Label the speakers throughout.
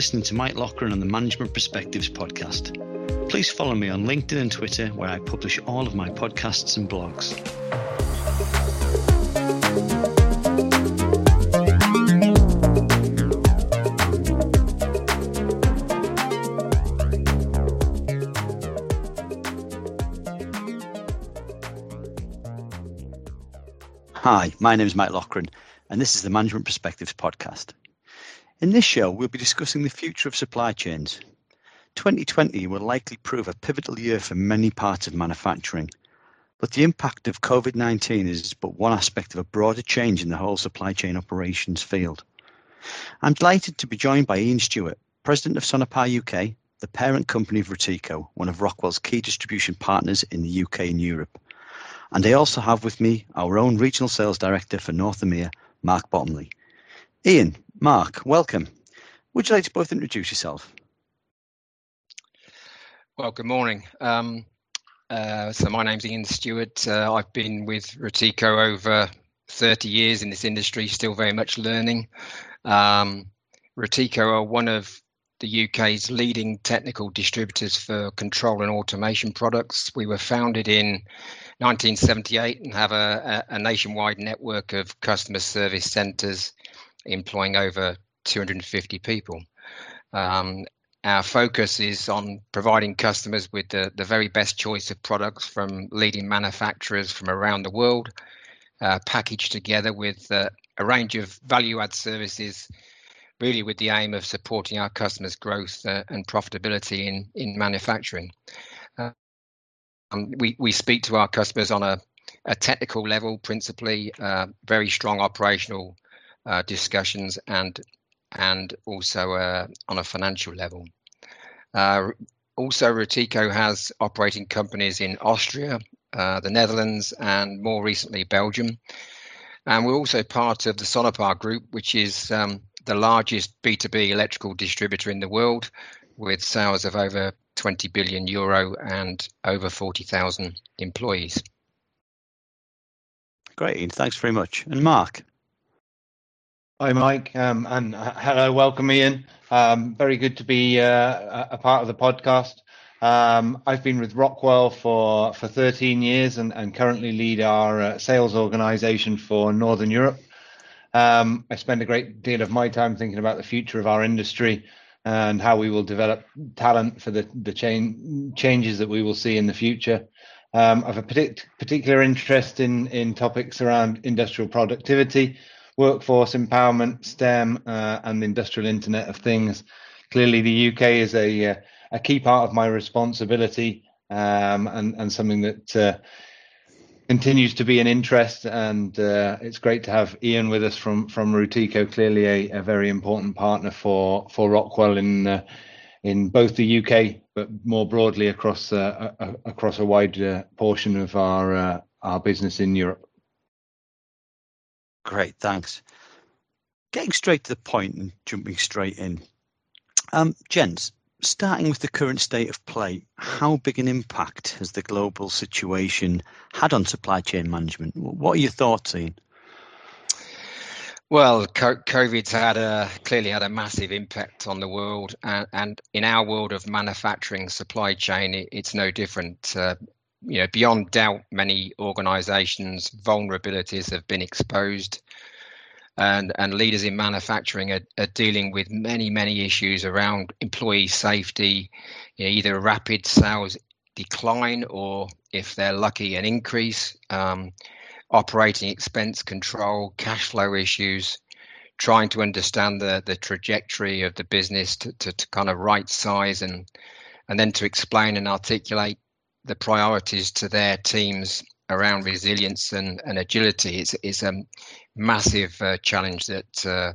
Speaker 1: listening to Mike Loughran on the Management Perspectives podcast. Please follow me on LinkedIn and Twitter, where I publish all of my podcasts and blogs. Hi, my name is Mike Loughran, and this is the Management Perspectives podcast. In this show, we'll be discussing the future of supply chains. 2020 will likely prove a pivotal year for many parts of manufacturing, but the impact of COVID 19 is but one aspect of a broader change in the whole supply chain operations field. I'm delighted to be joined by Ian Stewart, President of Sonepar UK, the parent company of Routeco, one of Rockwell's key distribution partners in the UK and Europe. And I also have with me our own Regional Sales Director for North EMEA, Mark Bottomley. Ian, Mark, welcome. Would you like to both introduce yourself?
Speaker 2: Well, good morning. Um, uh, so my name's Ian Stewart. Uh, I've been with Routeco over 30 years in this industry, still very much learning. Um, Routeco are one of the UK's leading technical distributors for control and automation products. We were founded in 1978 and have a, a, a nationwide network of customer service centres employing over 250 people. Um, our focus is on providing customers with the, the very best choice of products from leading manufacturers from around the world, uh, packaged together with uh, a range of value add services, really with the aim of supporting our customers' growth uh, and profitability in, in manufacturing. Uh, um, we, we speak to our customers on a, a technical level, principally, uh, very strong operational uh, discussions and and also uh, on a financial level. Uh, also, Routeco has operating companies in Austria, uh, the Netherlands, and more recently Belgium. And we're also part of the Sonepar Group, which is um, the largest B2B electrical distributor in the world, with sales of over 20 billion euro and over 40,000 employees.
Speaker 1: Great, thanks very much. And Mark?
Speaker 3: Hi, Mike, um, and uh, hello, welcome, Ian. Um, very good to be uh, a part of the podcast. Um, I've been with Rockwell for, for 13 years and, and currently lead our uh, sales organization for Northern Europe. Um, I spend a great deal of my time thinking about the future of our industry and how we will develop talent for the, the chain, changes that we will see in the future. Um, I have a partic- particular interest in, in topics around industrial productivity workforce empowerment, STEM, uh, and the industrial Internet of Things. Clearly, the UK is a uh, a key part of my responsibility um, and and something that uh, continues to be an interest. And uh, it's great to have Ian with us from from Routeco. Clearly, a, a very important partner for for Rockwell in uh, in both the UK, but more broadly across uh, across a wide portion of our our business in Europe.
Speaker 1: Great, thanks. Getting straight to the point and jumping straight in. Um, gents, starting with the current state of play, how big an impact has the global situation had on supply chain management? What are your thoughts, Ian?
Speaker 2: Well, COVID's had a clearly had a massive impact on the world, and, and in our world of manufacturing supply chain, it, it's no different. Uh, you know, beyond doubt, many organisations' vulnerabilities have been exposed, and and leaders in manufacturing are, are dealing with many many issues around employee safety, you know, either rapid sales decline or, if they're lucky, an increase. Um, operating expense control, cash flow issues, trying to understand the the trajectory of the business to, to, to kind of right size and and then to explain and articulate the priorities to their teams around resilience and, and agility is is a massive uh, challenge that uh,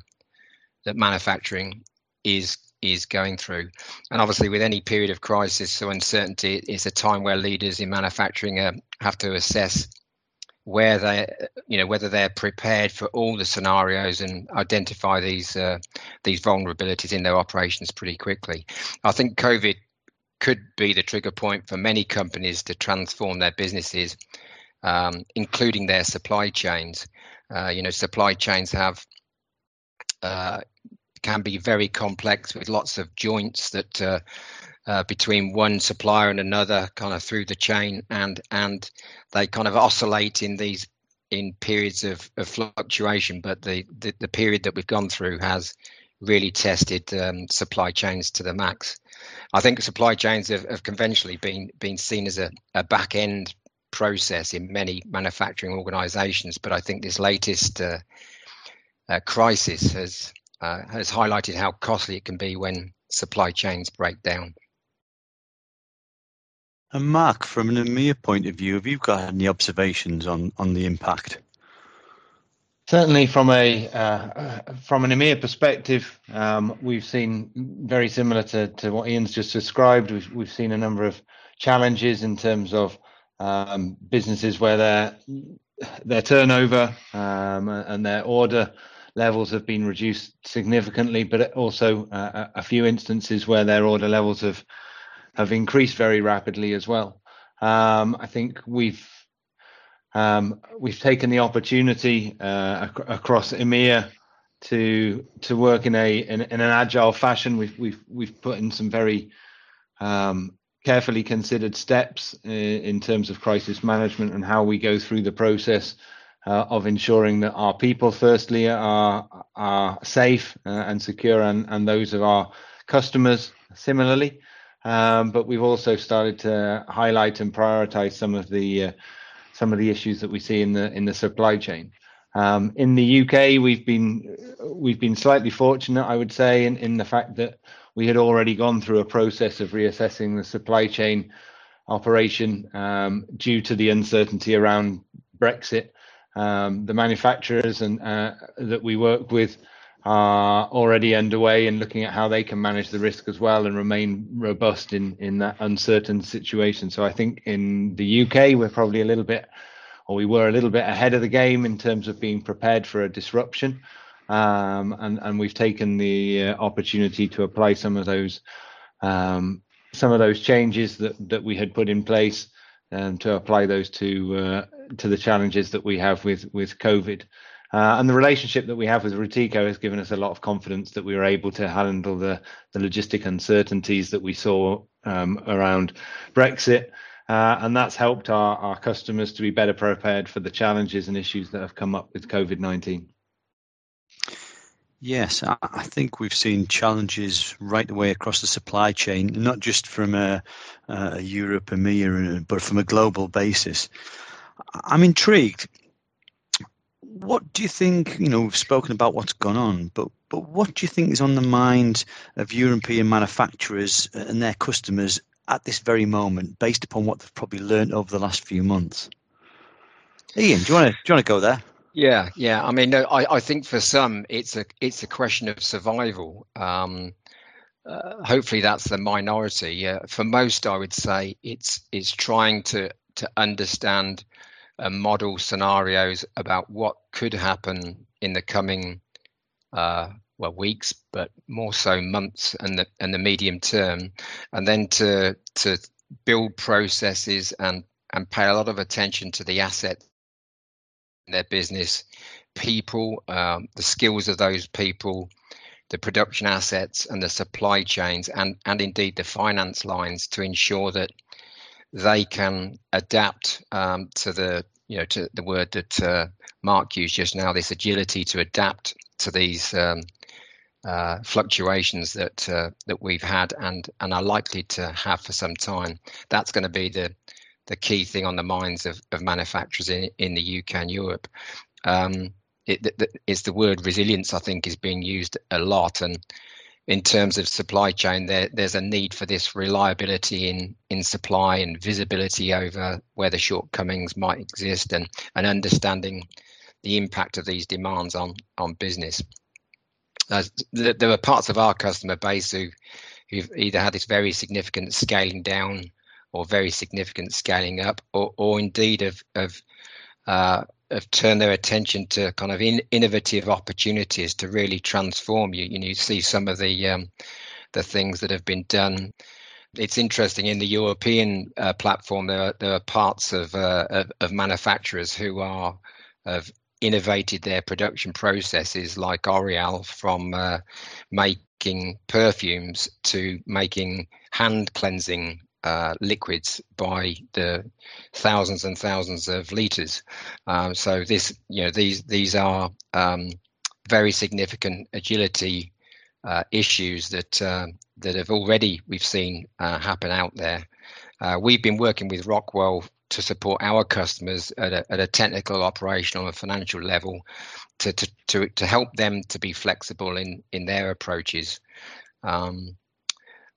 Speaker 2: that manufacturing is is going through. And obviously, with any period of crisis or uncertainty, it's a time where leaders in manufacturing uh, have to assess where they, you know, whether they're prepared for all the scenarios and identify these uh, these vulnerabilities in their operations pretty quickly. I think COVID could be the trigger point for many companies to transform their businesses, um, including their supply chains. Uh, you know, supply chains have uh, can be very complex with lots of joints that uh, uh, between one supplier and another, kind of through the chain, and and they kind of oscillate in these in periods of, of fluctuation. But the, the, the period that we've gone through has really tested um, supply chains to the max. I think supply chains have, have conventionally been been seen as a, a back end process in many manufacturing organisations, but I think this latest uh, uh, crisis has uh, has highlighted how costly it can be when supply chains break down.
Speaker 1: And Mark, from an EMEA point of view, have you got any observations on, on the impact?
Speaker 3: Certainly, from a uh, from an EMEA perspective, um, we've seen very similar to, to what Ian's just described. We've we've seen a number of challenges in terms of um, businesses where their their turnover um, and their order levels have been reduced significantly, but also uh, a few instances where their order levels have have increased very rapidly as well. Um, I think we've um, we've taken the opportunity uh, ac- across EMEA to to work in a in, in, an agile fashion. We've we've we've put in some very um, carefully considered steps in, in, terms of crisis management and how we go through the process uh, of ensuring that our people, firstly, are are safe uh, and secure, and, and those of our customers similarly. Um, but we've also started to highlight and prioritize some of the uh, some of the issues that we see in the in the supply chain. Um, in the UK, we've been we've been slightly fortunate, I would say, in, in the fact that we had already gone through a process of reassessing the supply chain operation um, due to the uncertainty around Brexit. Um, the manufacturers and uh, that we work with are already underway and looking at how they can manage the risk as well and remain robust in in that uncertain situation. So I think in the UK we're probably a little bit, or we were a little bit ahead of the game in terms of being prepared for a disruption, um, and and we've taken the uh, opportunity to apply some of those um, some of those changes that that we had put in place and um, to apply those to uh, to the challenges that we have with with COVID. Uh, and the relationship that we have with Routeco has given us a lot of confidence that we were able to handle the, the logistic uncertainties that we saw um, around Brexit. Uh, and that's helped our, our customers to be better prepared for the challenges and issues that have come up with COVID 19.
Speaker 1: Yes, I think we've seen challenges right the way across the supply chain, not just from a, a Europe, EMEA, but from a global basis. I'm intrigued what do you think? You know, we've spoken about what's gone on, but but what do you think is on the mind of European manufacturers and their customers at this very moment, based upon what they've probably learned over the last few months? Ian, do you want to do you want to go there?
Speaker 2: Yeah, yeah. I mean, no, I, I think for some, it's a it's a question of survival. Um, uh, hopefully, that's the minority. Uh, for most, I would say it's it's trying to to understand and model scenarios about what could happen in the coming uh, well weeks, but more so months and the and the medium term, and then to to build processes and and pay a lot of attention to the asset their business, people, um, the skills of those people, the production assets and the supply chains, and and indeed the finance lines to ensure that they can adapt um, to the you know to the word that uh, Mark used just now. This agility to adapt to these um, uh, fluctuations that uh, that we've had and and are likely to have for some time. That's going to be the the key thing on the minds of, of manufacturers in, in the UK and Europe. Um, it, it's the word resilience, I think, is being used a lot, and in terms of supply chain, there, there's a need for this reliability in, in supply and visibility over where the shortcomings might exist and, and understanding the impact of these demands on, on business. Uh, there are parts of our customer base who, who've either had this very significant scaling down or very significant scaling up, or, or indeed have, have uh, have turned their attention to kind of in, innovative opportunities to really transform you. You know, you see some of the um, the things that have been done. It's interesting in the European uh, platform. There are, there are parts of, uh, of, of manufacturers who are have innovated their production processes, like L'Oreal, from uh, making perfumes to making hand cleansing uh, liquids by the thousands and thousands of liters. Um, so this, you know, these these are um, very significant agility uh, issues that uh, that have already we've seen uh, happen out there. Uh, we've been working with Rockwell to support our customers at a, at a technical, operational, and financial level to, to, to, to help them to be flexible in, in their approaches. Um,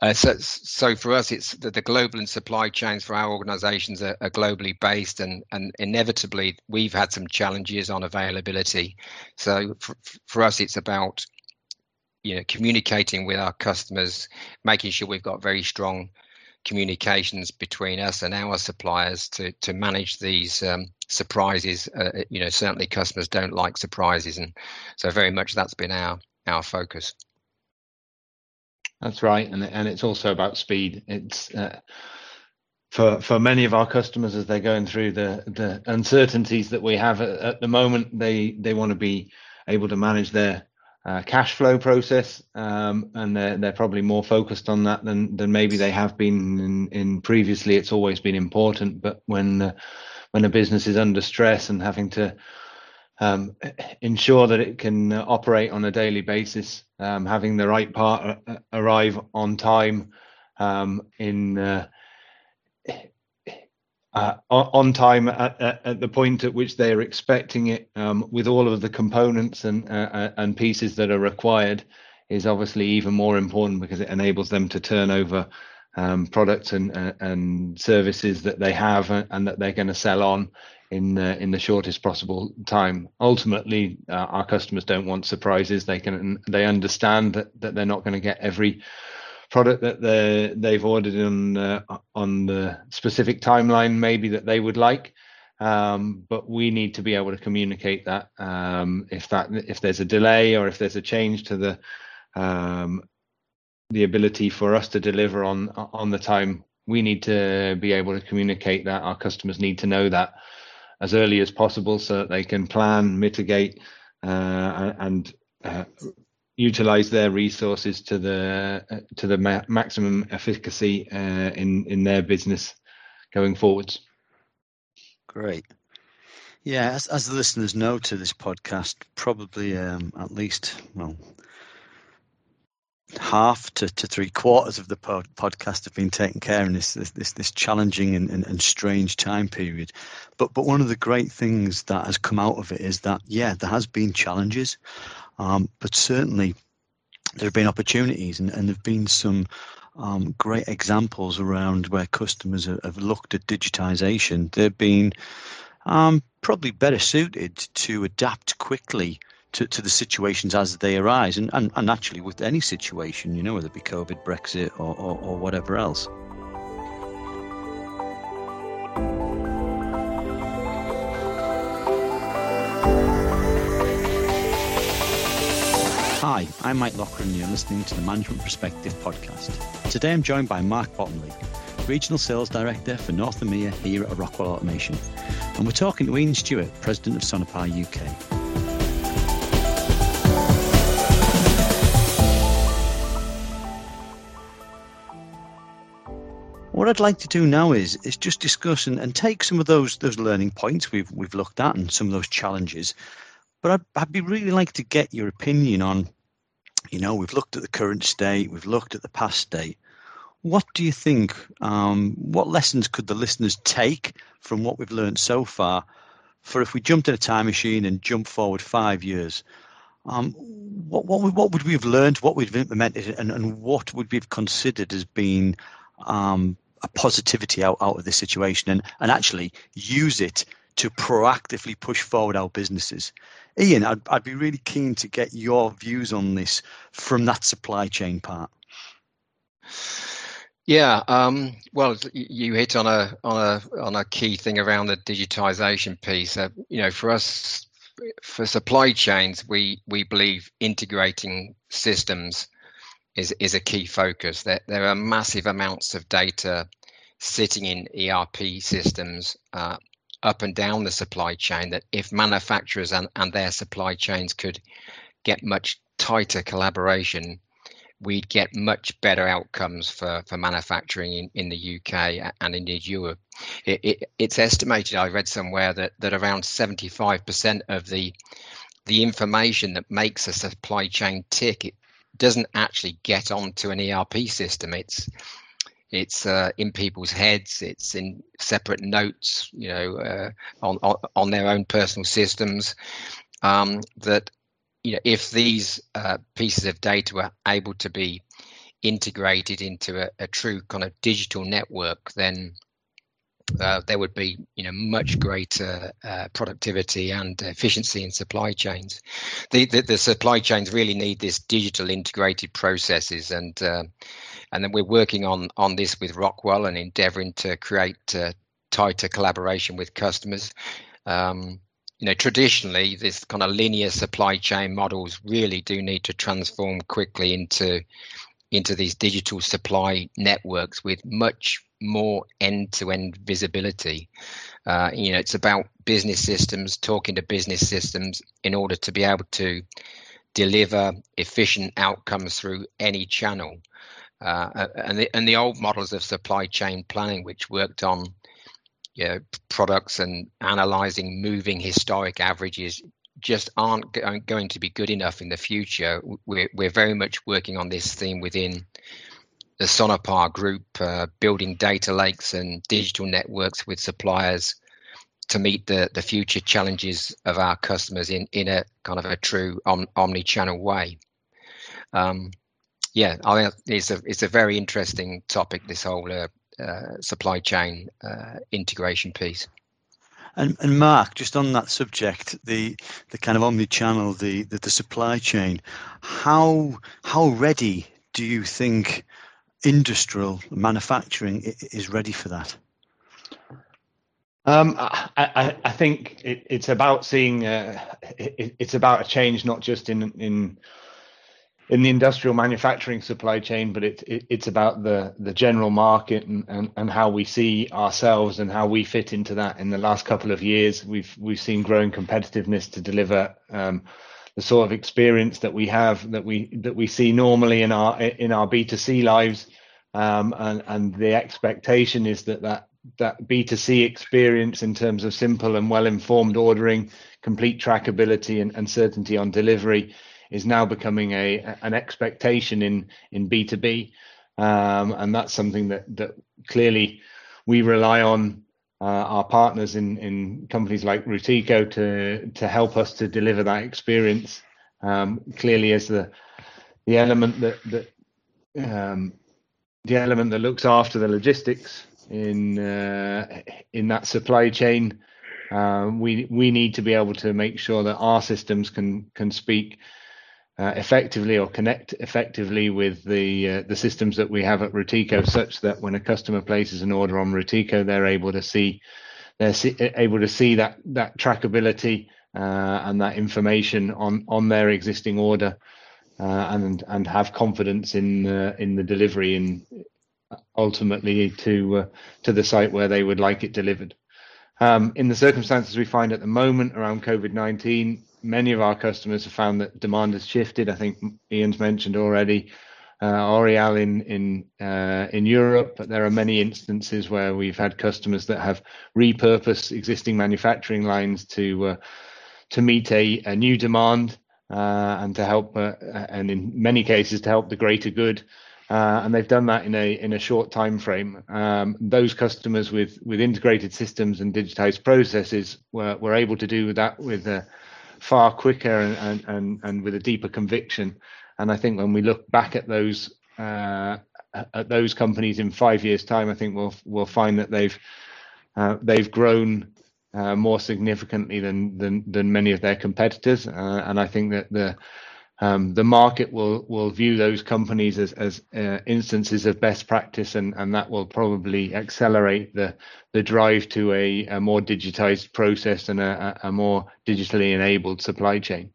Speaker 2: uh, so, so for us, it's the, the, global and supply chains for our organisations are, are, globally based, and and inevitably we've had some challenges on availability. So for, for us, it's about you know communicating with our customers, making sure we've got very strong communications between us and our suppliers to to manage these um, surprises. Uh, you know, certainly customers don't like surprises, and so very much that's been our our focus.
Speaker 3: That's right, and and it's also about speed. It's uh, for for many of our customers as they're going through the the uncertainties that we have at, at the moment. They they want to be able to manage their uh, cash flow process, um, and they're they're probably more focused on that than than maybe they have been in, in previously. It's always been important, but when uh, when a business is under stress and having to um, ensure that it can uh, operate on a daily basis, um, having the right part uh, arrive on time um, in uh, uh, on time at, at, the point at which they are expecting it, um, with all of the components and uh, and pieces that are required, is obviously even more important because it enables them to turn over um, products and and services that they have and that they're going to sell on in the, in the shortest possible time. Ultimately, uh, our customers don't want surprises. They can they understand that, that they're not going to get every product that they they've ordered on uh, on the specific timeline maybe that they would like. Um, but we need to be able to communicate that um, if that if there's a delay or if there's a change to the um, the ability for us to deliver on on the time we need to be able to communicate that our customers need to know that as early as possible so that they can plan, mitigate, uh, and uh, utilize their resources to the uh, to the ma- maximum efficacy uh, in in their business going forwards.
Speaker 1: Great. Yeah, as, as the listeners know to this podcast, probably um, at least well half to, to three quarters of the pod, podcast have been taken care in this this this challenging and, and, and, strange time period. But but one of the great things that has come out of it is that yeah, there has been challenges, um, but certainly there have been opportunities and, and there have been some um, great examples around where customers have, have looked at digitization. They've been um, probably better suited to adapt quickly to, to the situations as they arise, and, and, and actually with any situation, you know, whether it be COVID, Brexit, or, or, or whatever else. Hi, I'm Mike Loughran, and you're listening to the Management Perspective podcast. Today I'm joined by Mark Bottomley, Regional Sales Director for North EMEA here at Rockwell Automation. And we're talking to Ian Stewart, President of Sonepar UK. What I'd like to do now is is just discuss and, and take some of those those learning points we've we've looked at and some of those challenges. But I'd, I'd be really like to get your opinion on, you know, we've looked at the current state, we've looked at the past state. What do you think? Um, what lessons could the listeners take from what we've learned so far? For if we jumped in a time machine and jump forward five years, um, what, what, what would we have learned? What we've implemented, and, and what would we have considered as being um, a positivity out, out of this situation and, and actually use it to proactively push forward our businesses. Ian, I'd, I'd be really keen to get your views on this from that supply chain part.
Speaker 2: Yeah, um, well, you hit on a on a on a key thing around the digitization piece. Uh, you know, for us, for supply chains, we we believe integrating systems is is a key focus. There there are massive amounts of data sitting in ERP systems, uh, up and down the supply chain that if manufacturers and, and their supply chains could get much tighter collaboration, we'd get much better outcomes for, for manufacturing in, in the UK and indeed Europe. It, it, it's estimated, I read somewhere, that, that around 75% of the the information that makes a supply chain tick doesn't actually get onto an ERP system. It's it's uh, in people's heads. It's in separate notes, you know, uh, on, on, on their own personal systems. Um, that you know, if these uh, pieces of data were able to be integrated into a, a true kind of digital network, then uh, there would be you know much greater uh, productivity and efficiency in supply chains. The, the, the supply chains really need this digital integrated processes, and uh, and then we're working on on this with Rockwell and endeavouring to create uh, tighter collaboration with customers. Um, you know, traditionally, this kind of linear supply chain models really do need to transform quickly into into these digital supply networks with much more end-to-end visibility. Uh, you know, it's about business systems talking to business systems in order to be able to deliver efficient outcomes through any channel. Uh, and the and the old models of supply chain planning, which worked on you know, products and analyzing moving historic averages, just aren't going to be good enough in the future. We're we're very much working on this theme within the Sonepar group, uh, building data lakes and digital networks with suppliers to meet the, the future challenges of our customers in, in a kind of a true om, omni-channel way. Um, yeah, I think it's a it's a very interesting topic. This whole uh, uh, supply chain uh, integration piece.
Speaker 1: And, and Mark, just on that subject, the the kind of omni-channel, the, the the supply chain, how how ready do you think industrial manufacturing is ready for that?
Speaker 3: Um, I, I, I, think it, it's about seeing uh, it, it's about a change not just in in in the industrial manufacturing supply chain, but it, it, it's about the the general market and, and, and how we see ourselves and how we fit into that. In the last couple of years, we've we've seen growing competitiveness to deliver um, the sort of experience that we have that we that we see normally in our in our B2C lives, um, and and the expectation is that that that B2C experience in terms of simple and well informed ordering, complete trackability, and, and certainty on delivery is now becoming a an expectation in in B2B, um, and that's something that that clearly we rely on uh, our partners in in companies like Routeco to to help us to deliver that experience. Um, clearly, as the the element that that um, the element that looks after the logistics in uh, in that supply chain. Uh, we we need to be able to make sure that our systems can can speak uh, effectively or connect effectively with the uh, the systems that we have at Routeco, such that when a customer places an order on Routeco, they're able to see they're see, able to see that that trackability uh, and that information on on their existing order, uh, and and have confidence in in the delivery and ultimately to uh, to the site where they would like it delivered. Um, in the circumstances we find at the moment around COVID 19, many of our customers have found that demand has shifted. I think Ian's mentioned already uh, in in uh, in Europe, but there are many instances where we've had customers that have repurposed existing manufacturing lines to uh, to meet a, a new demand uh, and to help, uh, and in many cases to help the greater good. Uh, and they've done that in a in a short time frame. Um, those customers with with integrated systems and digitized processes were were able to do that with a far quicker and, and, and and with a deeper conviction. And I think when we look back at those uh, at those companies in five years' time, I think we'll we'll find that they've uh, they've grown uh, more significantly than than than many of their competitors. Uh, and I think that the um, the market will will view those companies as as uh, instances of best practice, and and that will probably accelerate the the drive to a, a more digitized process and a, a more digitally enabled supply chain.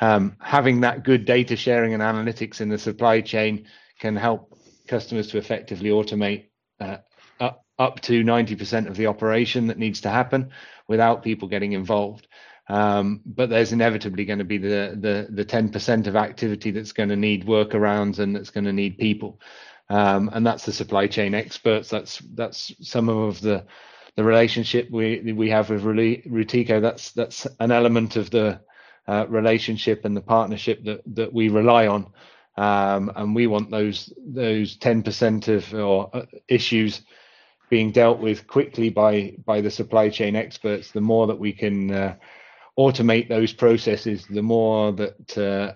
Speaker 3: Um, having that good data sharing and analytics in the supply chain can help customers to effectively automate uh, up to 90% of the operation that needs to happen without people getting involved. Um, but there's inevitably going to be the the the 10% of activity that's going to need workarounds and that's going to need people. Um, and that's the supply chain experts. That's that's some of the the relationship we we have with Routeco. That's that's an element of the uh, relationship and the partnership that that we rely on. Um, and we want those those 10% of or uh, issues being dealt with quickly by by the supply chain experts. The more that we can uh, automate those processes, the more that uh,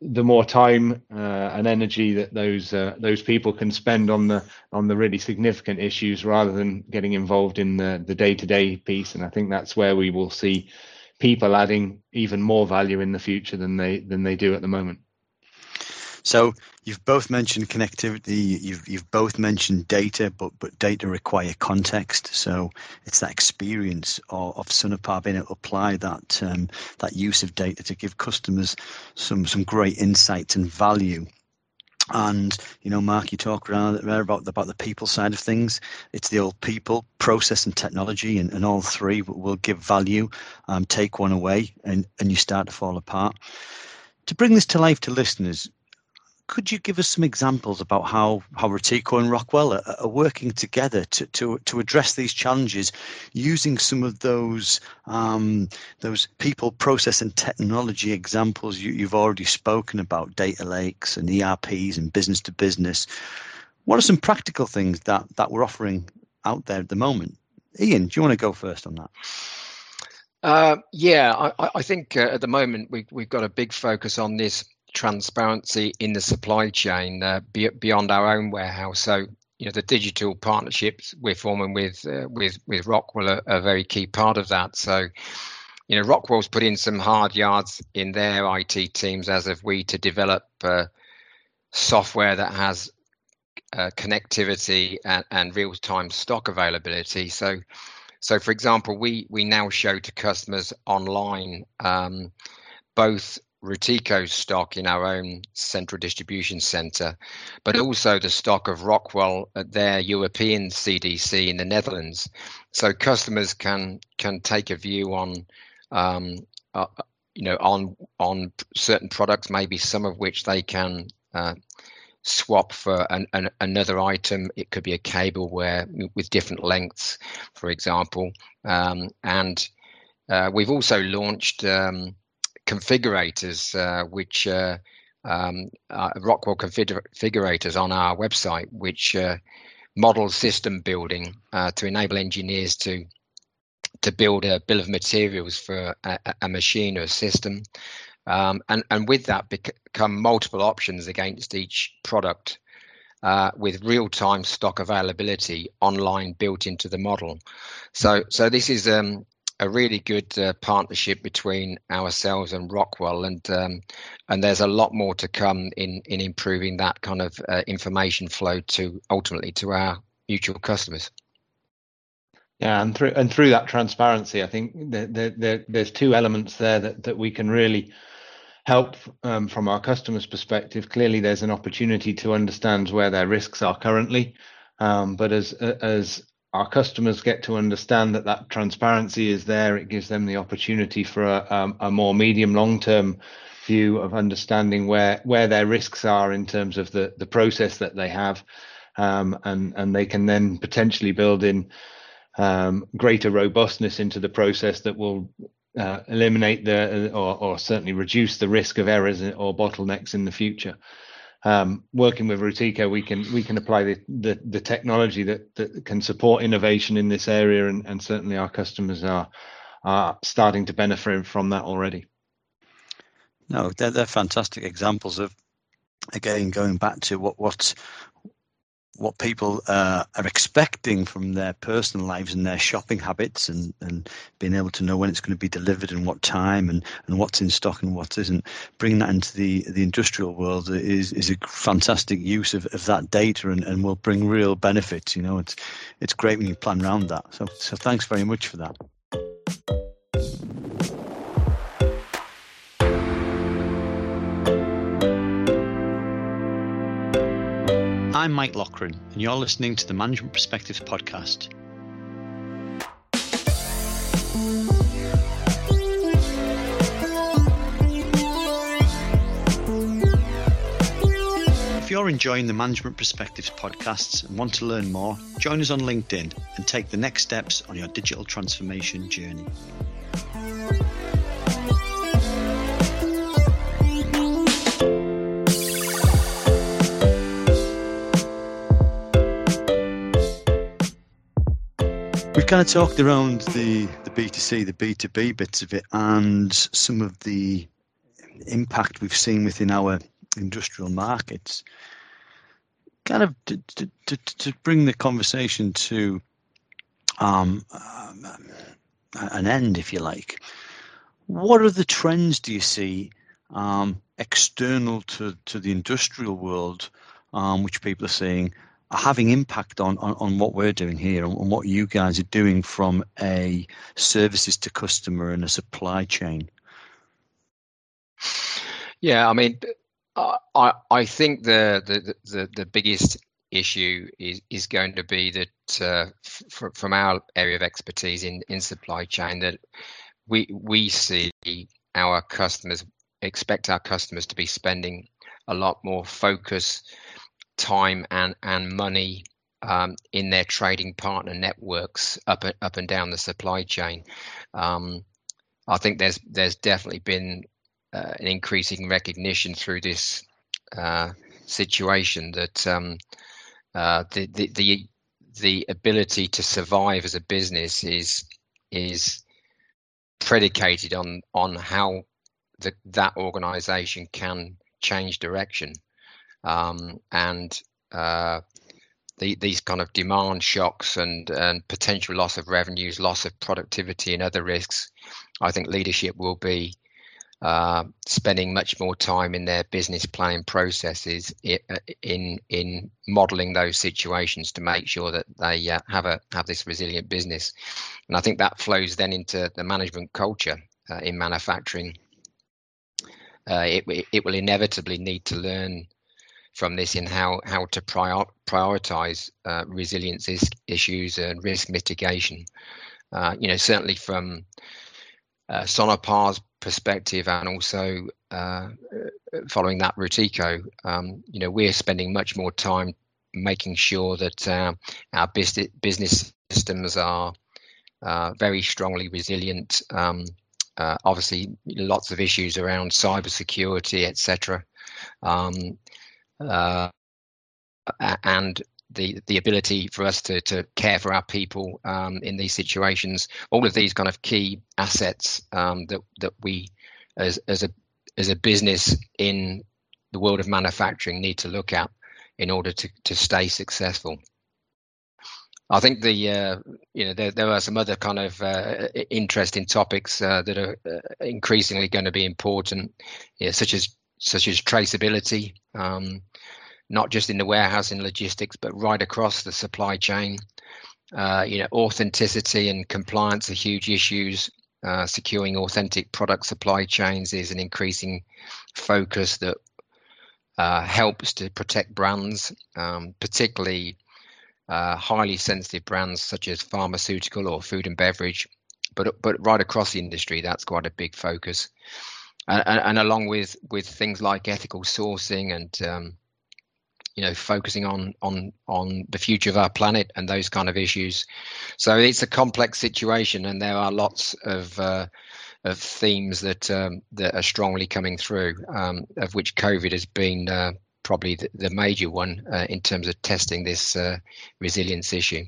Speaker 3: the more time uh, and energy that those uh, those people can spend on the on the really significant issues rather than getting involved in the the day to day piece. And I think that's where we will see people adding even more value in the future than they than they do at the moment.
Speaker 1: So you've both mentioned connectivity. You've you've both mentioned data, but but data require context. So it's that experience of, of Sonepar being able to apply that um, that use of data to give customers some some great insights and value. And you know, Mark, you talk around about about the people side of things. It's the old people, process, and technology, and, and all three will give value. Um, take one away, and and you start to fall apart. To bring this to life to listeners, could you give us some examples about how how Routeco and Rockwell are, are, working together to, to to address these challenges, using some of those um, those people, process, and technology examples you, you've already spoken about, data lakes and ERPs and business to business. What are some practical things that that we're offering out there at the moment? Ian, do you want to go first on that?
Speaker 2: Uh, yeah, I, I think uh, at the moment we, we've got a big focus on this transparency in the supply chain uh, be, beyond our own warehouse. So you know the digital partnerships we're forming with uh, with with Rockwell are, a very key part of that. So you know Rockwell's put in some hard yards in their IT teams, as have we, to develop uh, software that has uh, connectivity and, and real-time stock availability. So so for example, we we now show to customers online um, both Routeco stock in our own central distribution center, but also the stock of Rockwell at their European CDC in the Netherlands. So customers can can take a view on, um, uh, you know, on on certain products, maybe some of which they can uh, swap for an, an, another item. It could be a cable where with different lengths, for example, um, and uh, we've also launched. Um, configurators, uh, which uh, um, uh, Rockwell configurators on our website, which uh, model system building uh, to enable engineers to to build a bill of materials for a, a machine or a system, um, and and with that become multiple options against each product. Uh, with real-time stock availability online built into the model, so so this is um, a really good uh, partnership between ourselves and Rockwell, and um, and there's a lot more to come in in improving that kind of uh, information flow to ultimately to our mutual customers.
Speaker 3: Yeah, and through and through that transparency, I think there, there, there's two elements there that, that we can really help um, from our customers' perspective. Clearly, there's an opportunity to understand where their risks are currently, um, but as as our customers get to understand that that transparency is there. It gives them the opportunity for a, um, a more medium long term view of understanding where where their risks are in terms of the the process that they have, um, and and they can then potentially build in um, greater robustness into the process that will uh, eliminate the or, or certainly reduce the risk of errors or bottlenecks in the future um, working with Routeco, we can we can apply the, the, the technology that, that can support innovation in this area, and, and certainly our customers are are starting to benefit from that already.
Speaker 1: No, they're, they're fantastic examples of again going back to what what what people uh, are expecting from their personal lives and their shopping habits and, and being able to know when it's going to be delivered and what time and, and what's in stock and what isn't. Bringing that into the, the industrial world is, is a fantastic use of, of that data and, and will bring real benefits. You know, it's, it's great when you plan around that. So, so thanks very much for that. I'm Mike Loughran, and you're listening to the Management Perspectives podcast. If you're enjoying the Management Perspectives podcasts and want to learn more, join us on LinkedIn and take the next steps on your digital transformation journey. Kind of talked around the, the B2C, the B2B bits of it, and some of the impact we've seen within our industrial markets. Kind of to, to, to, bring the conversation to um, um, an end, if you like. What are the trends do you see um, external to, to the industrial world, um, which people are seeing are having impact on, on, on what we're doing here and what you guys are doing from a services to customer and a supply chain?
Speaker 2: Yeah, I mean, I I think the the the, the biggest issue is is going to be that uh, f- from our area of expertise in in supply chain that we we see our customers expect our customers to be spending a lot more focus time and and money um, in their trading partner networks up up and down the supply chain. Um, I think there's there's definitely been uh, an increasing recognition through this uh, situation that um, uh, the, the the the ability to survive as a business is is predicated on on how the, that organization can change direction um, and uh, the, these kind of demand shocks and, and potential loss of revenues, loss of productivity, and other risks, I think leadership will be uh, spending much more time in their business planning processes uh, in in modelling those situations to make sure that they uh, have a have this resilient business, and I think that flows then into the management culture uh, in manufacturing. Uh, it it will inevitably need to learn from this in how how to prior, prioritize uh, resilience is, issues and risk mitigation. Uh, you know, certainly from uh, Sonepar's perspective, and also uh, following that Routeco, um, you know, we're spending much more time making sure that uh, our business business systems are uh, very strongly resilient. Um, obviously, lots of issues around cybersecurity, etc. Um, uh, and the the ability for us to to care for our people um, in these situations. All of these kind of key assets um, that that we as as a as a business in the world of manufacturing need to look at in order to to stay successful. I think the uh, you know there, there are some other kind of uh, interesting topics uh, that are uh, increasingly going to be important, you know, such as such as traceability, um, not just in the warehousing logistics, but right across the supply chain. Uh, you know, authenticity and compliance are huge issues. Uh, securing authentic product supply chains is an increasing focus that uh, helps to protect brands, um, particularly uh, highly sensitive brands such as pharmaceutical or food and beverage. But but right across the industry, that's quite a big focus and, and, along with with things like ethical sourcing and um, you know focusing on on on the future of our planet and those kind of issues. So it's a complex situation and there are lots of uh, of themes that um, that are strongly coming through um, of which covid has been uh, probably the, the, major one uh, in terms of testing this uh, resilience issue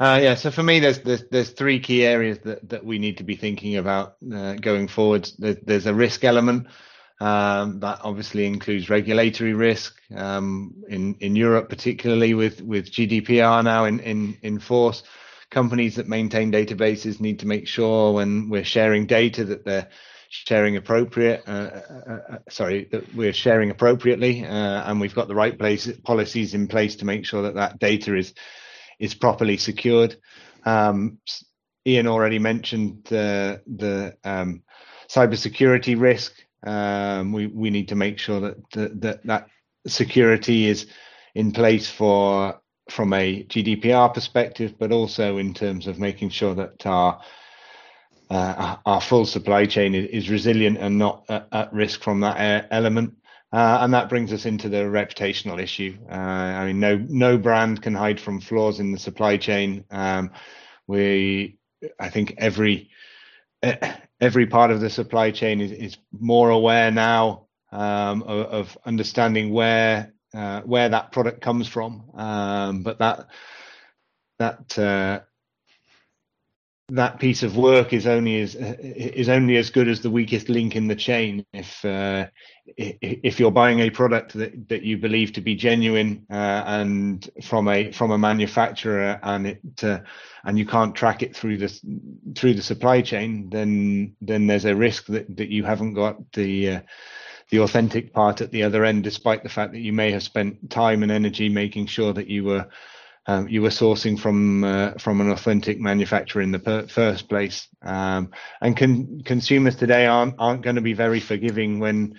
Speaker 3: uh, yeah, so for me, there's, there's there's three key areas that, that we need to be thinking about uh, going forward. There's, a risk element um, that obviously includes regulatory risk um, in in Europe, particularly with with GDPR now in in in force. Companies that maintain databases need to make sure when we're sharing data that they're sharing appropriate. Uh, uh, uh sorry, that we're sharing appropriately, uh, and we've got the right place policies in place to make sure that that data is is properly secured. Um, Ian already mentioned the the um, cybersecurity risk. Um, we we need to make sure that, that that security is in place for from a GDPR perspective, but also in terms of making sure that our uh, our full supply chain is, resilient and not at, at, risk from that element. Uh, and that brings us into the reputational issue. Uh, I mean, no no brand can hide from flaws in the supply chain. Um, we, I think, every every part of the supply chain is, is more aware now um, of, of, understanding where uh, where that product comes from. Um, but that that uh, that piece of work is only as is only as good as the weakest link in the chain. If uh, if you're buying a product that, that you believe to be genuine uh, and from a from a manufacturer and it uh, and you can't track it through the through the supply chain, then then there's a risk that, that you haven't got the uh, the authentic part at the other end, despite the fact that you may have spent time and energy making sure that you were um, you were sourcing from uh, from an authentic manufacturer in the per- first place. Um, and con- consumers today aren't aren't going to be very forgiving when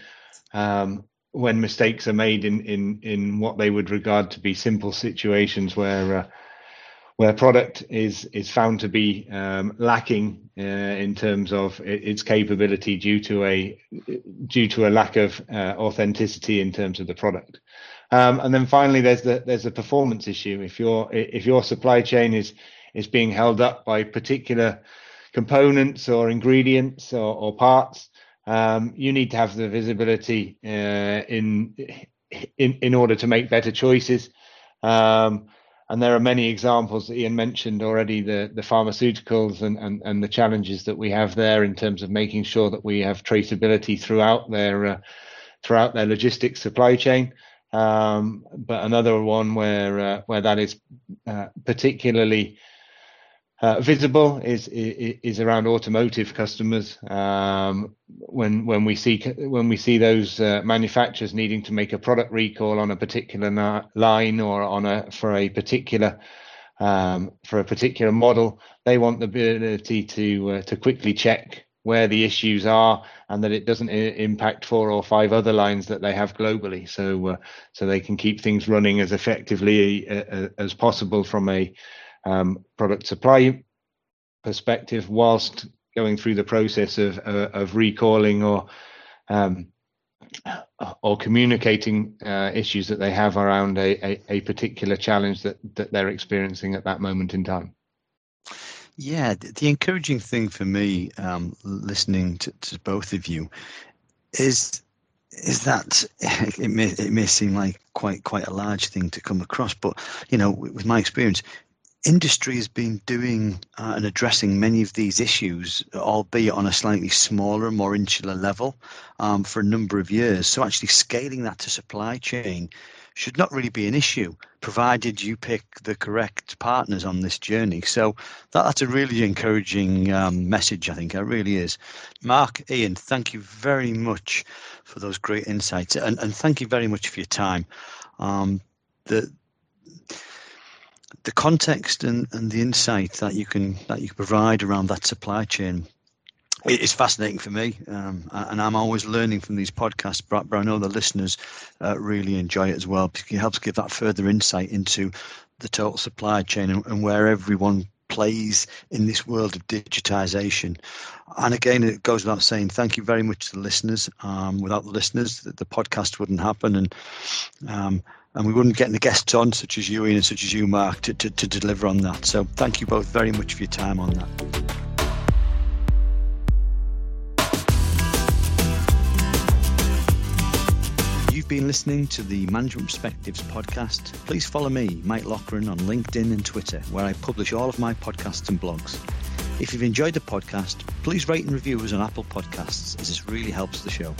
Speaker 3: um, when mistakes are made in in in what they would regard to be simple situations where uh, where product is is found to be um, lacking uh, in terms of its capability due to a due to a lack of uh, authenticity in terms of the product. Um, and then finally, there's the there's a performance issue. If your if your supply chain is is being held up by particular components or ingredients or, or parts, um, you need to have the visibility uh, in in in order to make better choices. Um, and there are many examples that Ian mentioned already the the pharmaceuticals and, and and the challenges that we have there in terms of making sure that we have traceability throughout their uh, throughout their logistics supply chain um, but another one where uh, where that is uh, particularly uh, visible is, is, is around automotive customers. Um, when when we see when we see those uh, manufacturers needing to make a product recall on a particular na- line or on a for a particular um, for a particular model, they want the ability to uh, to quickly check where the issues are and that it doesn't I- impact four or five other lines that they have globally so uh, so they can keep things running as effectively uh, uh as possible from a um, product supply perspective whilst going through the process of uh, of recalling or um, or communicating uh, issues that they have around a, a, a particular challenge that, that they're experiencing at that moment in time.
Speaker 1: Yeah, the encouraging thing for me, um, listening to, to, both of you, is is that it may it may seem like quite quite a large thing to come across, but you know, with my experience, industry has been doing uh, and addressing many of these issues, albeit on a slightly smaller, more insular level, um, for a number of years. So actually scaling that to supply chain should not really be an issue, provided you pick the correct partners on this journey. So that, that's a really encouraging um, message, I think. It really is. Mark, Ian, thank you very much for those great insights, and, and thank you very much for your time. Um, the the context and, and the insight that you can that you provide around that supply chain it's fascinating for me, um, and I'm always learning from these podcasts. But, I know the listeners uh, really enjoy it as well because it helps give that further insight into the total supply chain and, and where everyone plays in this world of digitization. And again, it goes without saying, thank you very much to the listeners. Um, without the listeners, the, the, podcast wouldn't happen, and um, and we wouldn't get the guests on, such as you, Ian, and such as you, Mark, to, to, to deliver on that. So thank you both very much for your time on that. You've been listening to the Management Perspectives podcast. Please follow me, Mike Loughran, on LinkedIn and Twitter, where I publish all of my podcasts and blogs. If you've enjoyed the podcast, please rate and review us on Apple Podcasts, as this really helps the show.